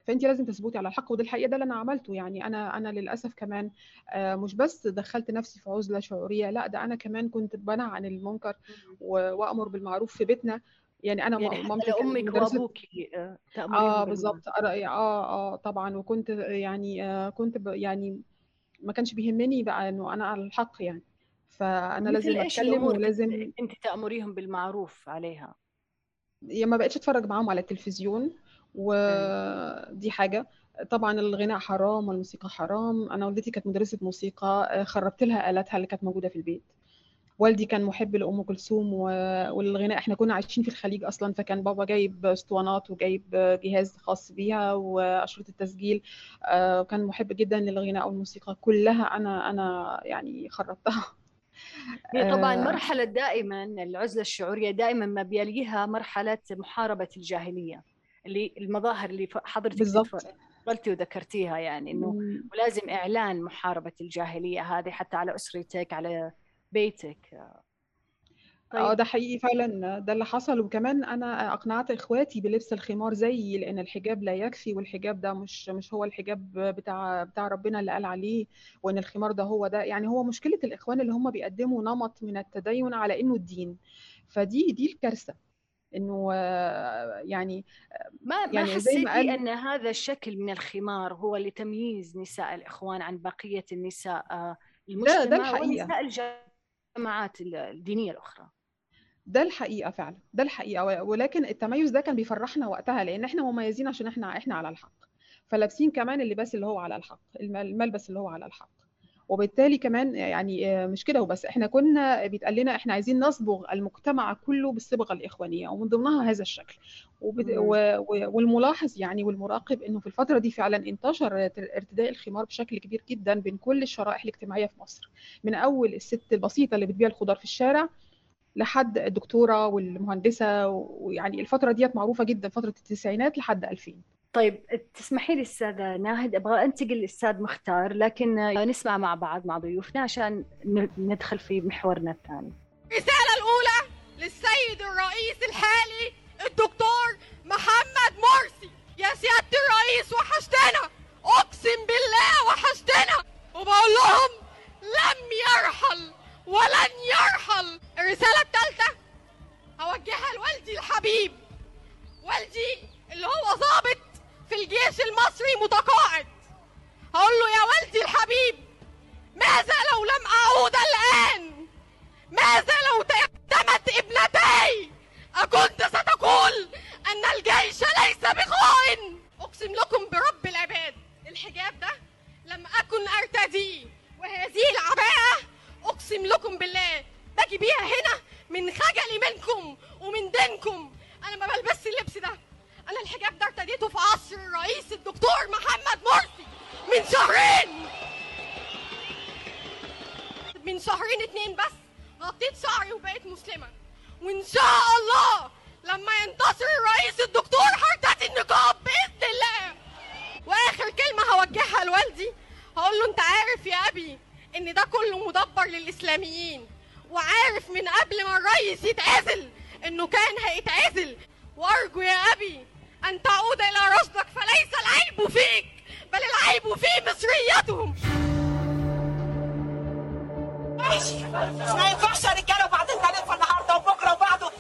فانت لازم تثبتي على الحق وده الحقيقة ده اللي أنا عملته. يعني أنا أنا للأسف كمان آه، مش بس دخلت نفسي في عزلة شعورية لأ ده أنا كمان كنت بنهى عن المنكر وأمر بالمعروف في بيتنا. يعني أنا يعني مامتي أمك مدرسة وابوك آه، تأمريهم آه بالمعروف. بالظبط أرى- آه آه طبعا. وكنت يعني آه كنت ب يعني ما كانش بيهمني بقى إنه أنا على الحق يعني. فأنا لازم أتكلم ولازم أنت تأمريهم بالمعروف عليها؟ يعني ما بقتش أتفرج معاهم على التلفزيون. ودي حاجة. طبعا الغناء حرام والموسيقى حرام. أنا والدتي كانت مدرسة موسيقى آه، خربت لها آلاتها اللي كانت موجودة في البيت. والدي كان محب لأم كلثوم و- والغناء إحنا كنا عايشين في الخليج أصلا فكان بابا جايب أسطوانات وجايب جهاز خاص بيها وأشرطة التسجيل آه، كان محب جدا للغناء والموسيقى. كلها أنا أنا يعني خربتها. [LAUGHS] هي طبعا آه، مرحلة دائما العزلة الشعورية دائما ما بيليها مرحلة محاربة الجاهلية. اللي المظاهر اللي حضرتك تفضلتي وذكرتيها يعني إنه. ولازم إعلان محاربة الجاهلية هذه حتى على أسرتك على بيتك. آه طيب. ده حقيقي فعلا ده اللي حصل. وكمان أنا أقنعت إخواتي بلبس الخمار زيي لأن الحجاب لا يكفي والحجاب ده مش مش هو الحجاب بتاع بتاع ربنا اللي قال عليه وإن الخمار ده هو ده. يعني هو مشكلة الإخوان اللي هم بيقدموا نمط من التدين على إنه الدين. فدي دي الكارثة. إنه يعني ما ما يعني ما حسيتي قال أن هذا الشكل من الخمار هو لتمييز نساء الإخوان عن بقية النساء آه، ده ده الحقيقة. ونساء الجماعات الدينية الأخرى؟ ده الحقيقة فعلا ده الحقيقة. و- ولكن التميز ده كان بيفرحنا وقتها لأن إحنا مميزين عشان إحنا إحنا على الحق. فلابسين كمان اللباس اللي هو على الحق الم- الملبس اللي هو على الحق. وبالتالي كمان يعني آه، مش كده وبس. إحنا كنا بيتقال لنا إحنا عايزين نصبغ المجتمع كله بالصبغة الإخوانية ومن ضمنها هذا الشكل. مم. و- والملاحظ يعني والمراقب إنه في الفترة دي فعلا انتشر ارتداء الخمار بشكل كبير جدا بين كل الشرائح الاجتماعية في مصر. من أول الست البسيطة اللي بتبيع الخضار في الشارع لحد الدكتورة والمهندسة ويعني الفترة ديت معروفة جدا فترة التسعينات لحد 2000 طيب تسمحي لي أستاذة ناهد أبغى أنتقل للاستاذ مختار لكن آه، نسمع مع بعض مع ضيوفنا عشان ندخل في محورنا الثاني. الرسالة الأولى للسيد الرئيس الحالي الدكتور محمد مرسي. يا سيادة الرئيس وحشتنا. أقسم بالله وحشتنا. وبقول لهم لم يرحل ولن يرحل. الرسالة الثالثة هوجهها لوالدي الحبيب والدي اللي هو ضابط في الجيش المصري متقاعد. هقول له يا والدي الحبيب ماذا لو لم أعود الآن؟ ماذا لو تقدمت ابنتي؟ أكنت ستقول أن الجيش ليس بخائن أقسم لكم برب العباد الحجاب ده لم أكن أرتديه وهذه العباءة أقسم لكم بالله باجي بيها هنا من خجلي منكم ومن دينكم. أنا ما بلبسش اللبس ده. أنا الحجاب ده ارتديته في عصر الرئيس الدكتور محمد مرسي من شهرين. من شهرين اتنين بس. غطيت شعري وبقيت مسلمة. وإن شاء الله لما ينتصر الرئيس الدكتور هرتدي النقاب بإذن الله. وآخر كلمة هوجهها لوالدي. هقول له أنت عارف يا أبي إن ده كله مدبر للإسلاميين. وعارف من قبل ما الرئيس يتعزل إنه كان هيتعزل. وأرجو يا أبي أن تعود إلى رشدك فليس العيب فيك بل العيب في مصريتهم. ما ينفعش يا رجالة وبعدين هنلف النهارده وبكرة وبعده.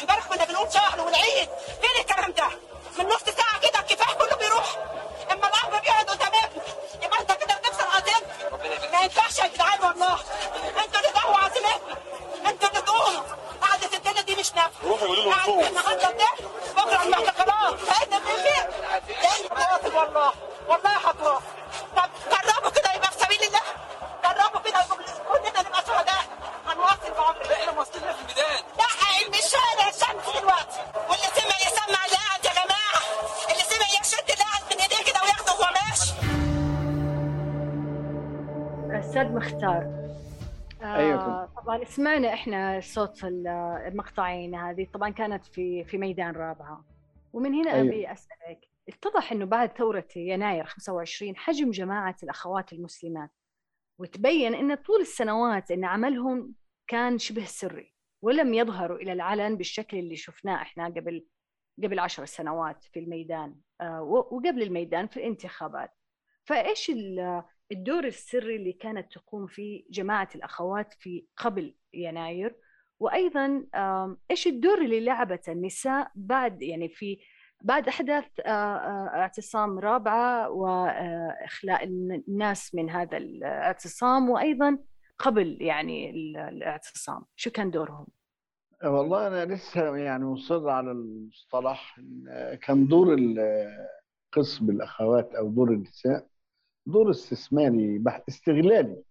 امبارح كنا بنقول شهر والعيد. فين الكلام ده؟ من نص ساعة كده الكفاح كله بيروح. إما الاب بيقعد قدام ابنه يبقى أنت كده بتكسر عزيمته ما ينفعش يا جدعان والله. أنتوا اللي ضيعوا عزيمتنا دي مش نافعه روحوا قولوا لهم فوق النهارده الضحك بكره المحتقلات فايده بيفرق تاني قاتل والله. والله هتروح طب جربوا كده يبقى في سبيل الله. جربوا كده كلنا نبقى شهداء. هنواصل في إحنا واصلين في البداية. لا علم الشارع الشمس دلوقتي. واللي سمع يسمع لاعب يا جماعة. اللي سمع يشد لاعب من إيديه كده وياخده وهو ماشي. رساد مختار. آه. أيوه طبعا سمعنا إحنا صوت ال- المقطعين هذه طبعا كانت في في ميدان رابعة ومن هنا أيوة. أبي أسألك اتضح إنه بعد ثورة يناير 25 حجم جماعة الأخوات المسلمات وتبين إن طول السنوات إن عملهم كان شبه سري ولم يظهروا إلى العلن بالشكل اللي شفناه إحنا قبل قبل عشر سنوات في الميدان آه، وقبل الميدان في الانتخابات فإيش ال- الدور السري اللي كانت تقوم فيه جماعة الأخوات في قبل يناير وأيضا إيش الدور اللي لعبته النساء بعد يعني في بعد أحداث آه، آه، اعتصام رابعة وإخلاء الناس من هذا الاعتصام وأيضا قبل يعني ال- الاعتصام شو كان دورهم؟ والله أنا لسه يعني مصر على المصطلح إن كان دور ال- قسم الأخوات أو دور النساء دور استثماري بحت استغلالي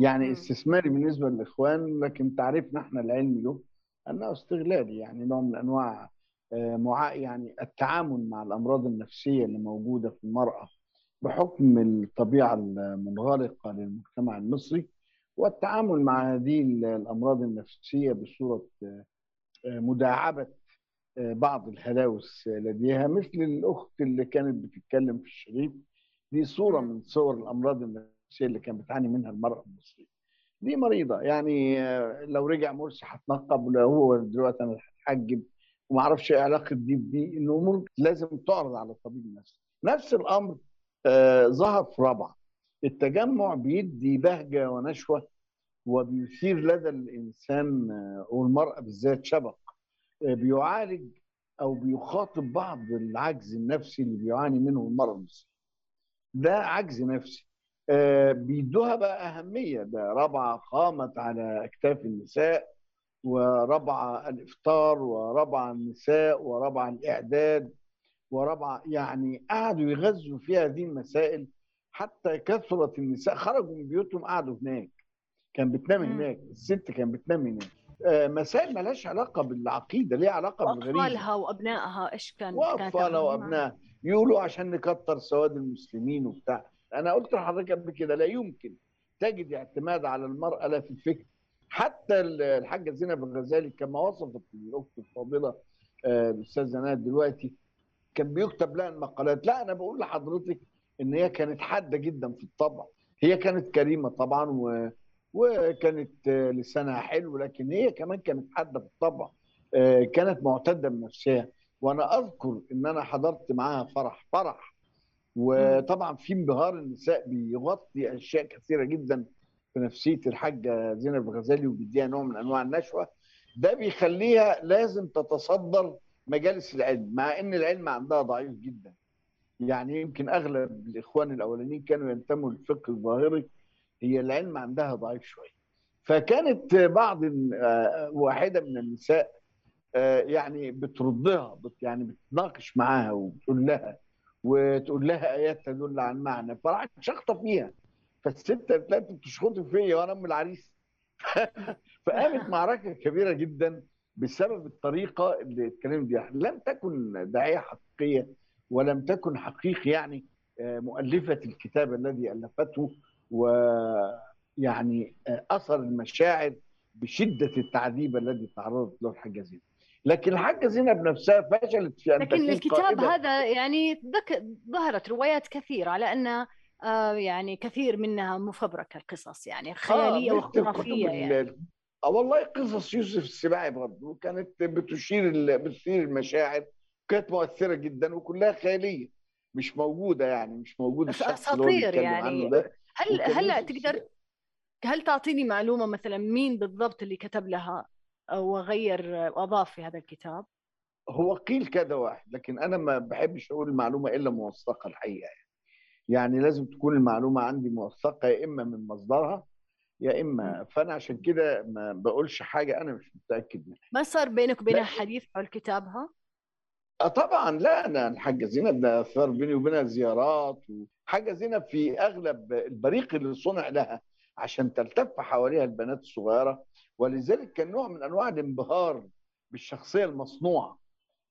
يعني. استثماري بالنسبة للإخوان لكن تعريفنا إحنا العلمي له أنه استغلالي يعني نوع من أنواع آه، معا يعني التعامل مع الأمراض النفسية اللي موجودة في المرأة بحكم الطبيعة المنغلقة للمجتمع المصري والتعامل مع هذه الأمراض النفسية بصورة آه، آه، مداعبة بعض الهلاوس لديها مثل الأخت اللي كانت بتتكلم في الشريط دي صورة. من صور الأمراض النفسية اللي كانت بتعاني منها المرأة المصرية. دي مريضة يعني آه، لو رجع مرسي هتنقب ولو هو دلوقتي أنا هتحجب وما أعرفش إيه علاقة دي بدي إنه امور لازم تعرض على الطبيب النفسي نفس الأمر آه، ظهر في رابعة. التجمع بيدي بهجة ونشوة وبيثير لدى الإنسان آه، والمرأة بالذات شبق آه، بيعالج أو بيخاطب بعض العجز النفسي اللي بيعاني منه المرأة المصرية. ده عجز نفسي. آه، بيدوها بقى أهمية. ده رابعة قامت على أكتاف النساء ورابعة الإفطار ورابعة النساء ورابعة الإعداد ورابعة يعني قعدوا يغذوا في هذه المسائل. حتى كثرت النساء خرجوا من بيوتهم قعدوا هناك. كان بتنام. هناك. الست كان بتنام هناك. آه، مسائل ملهاش علاقة بالعقيدة ليها علاقة بالغريزة. وأطفالها وأبنائها إيش كان كانت وأطفالها؟ وأبنائها. يقولوا عشان نكتر سواد المسلمين وبتاع. أنا قلت لحضرتك قبل كده لا يمكن تجد اعتماد على المرأة لا في الفكر. حتى ال- الحاجة زينب الغزالي كما وصفت الأخت الفاضلة آه، الأستاذة ناد دلوقتي كان بيكتب لها المقالات. لا أنا بقول لحضرتك إن هي كانت حادة جدا في الطبع. هي كانت كريمة طبعا و... وكانت آه، لسانها حلو لكن هي كمان كانت حادة في الطبع. آه، كانت معتدة بنفسها. وأنا أذكر إن أنا حضرت معاها فرح فرح. وطبعا في انبهار النساء بيغطي أشياء كثيرة جدا في نفسية الحاجة زينب الغزالي وبيديها نوع من أنواع النشوة. ده بيخليها لازم تتصدر مجالس العلم مع إن العلم عندها ضعيف جدا. يعني يمكن أغلب الإخوان الأولانيين كانوا ينتموا للفقه الظاهري هي العلم عندها ضعيف شوية. فكانت بعض آه، واحدة من النساء يعني بتردها بت يعني بتناقش معاها وبتقول لها وتقول لها آيات تدل عن معنى. فراحت شخطه فيها. فالست قالت أنت بتشخطي فيا وأنا أم العريس. [LAUGHS] فقامت معركة كبيرة جدا بسبب الطريقة اللي اتكلمت بيها. لم تكن داعية حقيقية ولم تكن حقيقي يعني آه، مؤلفة الكتاب الذي ألفته ويعني آه، أثر المشاعر بشدة التعذيب الذي تعرضت له الحاجة زينب لكن الحاجة زينب نفسها فشلت في أن لكن الكتاب هذا يعني ذك... ظهرت روايات كثيرة على أن آه يعني كثير منها مفبركة القصص يعني خيالية آه، مثل الكتب وخرافية ال- يعني والله قصص يوسف السباعي برضه كانت بتشير بتثير المشاعر كانت مؤثرة جدا وكلها خيالية مش موجودة يعني مش موجود بس الشخص أساطير يعني. هل هل تقدر. هل تعطيني معلومة مثلا مين بالضبط اللي كتب لها وغير وأضاف في هذا الكتاب؟ هو قيل كذا واحد لكن أنا ما بحبش أقول المعلومة إلا موثقة الحقيقة يعني. يعني لازم تكون المعلومة عندي موثقة يا إما من مصدرها يا إما فأنا عشان كده ما بقولش حاجة أنا مش متأكد منها ما صار بينك وبينها. حديث حول كتابها؟ آه طبعا لا أنا الحاجة زينب ده صار بيني وبينها زيارات وحاجه زينب في أغلب البريق اللي صنع لها عشان تلتف حواليها البنات الصغيرة. ولذلك كان نوع من أنواع الانبهار بالشخصية المصنوعة.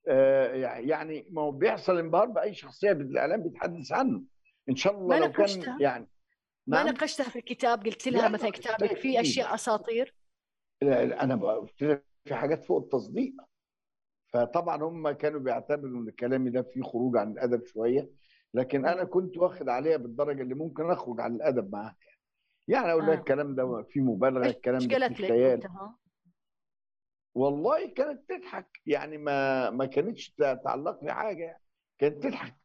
آه يعني ما هو بيحصل انبهار بأي شخصية بالاعلام بيتحدث عنه. إن شاء الله ما لو كان؟ يعني ما نعم؟ ناقشتها في الكتاب؟ قلت لها لا، مثلا كتابك كتير. أشياء أساطير؟ لا، لا، أنا قلت لك في حاجات فوق التصديق. فطبعا هم كانوا بيعتبروا إن كلامي ده فيه خروج عن الأدب شوية. لكن أنا كنت واخد عليها بالدرجة اللي ممكن أخرج عن الأدب معاها. يعني يعني أقول لها آه. الكلام ده فيه مبالغة الكلام ده لك خيال وقتها؟ والله كانت تضحك يعني ما ما كانتش تعلق لي حاجة يعني كانت تضحك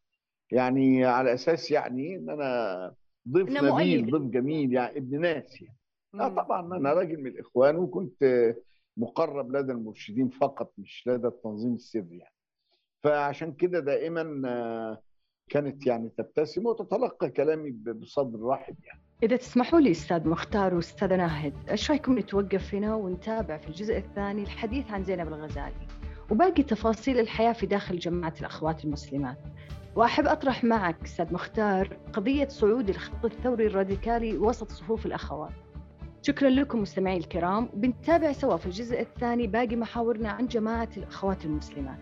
يعني على أساس يعني إن أنا ضيف نبيل. ضيف جميل يعني ابن ناس يعني مم. طبعا أنا راجل من الإخوان وكنت مقرب لدى المرشدين فقط مش لدى التنظيم السري يعني فعشان كده دائما آه، كانت يعني تبتسم وتتلقى كلامي بصدر رحب يعني إذا تسمحوا لي أستاذ مختار وأستاذة ناهد إيش رأيكم نتوقف هنا ونتابع في الجزء الثاني الحديث عن زينب الغزالي؟ وباقي تفاصيل الحياة في داخل جماعة الأخوات المسلمات. وأحب أطرح معك أستاذ مختار قضية صعود الخط الثوري الراديكالي وسط صفوف الأخوات. شكرا لكم مستمعي الكرام وبنتابع سوا في الجزء الثاني باقي محاورنا عن جماعة الأخوات المسلمات.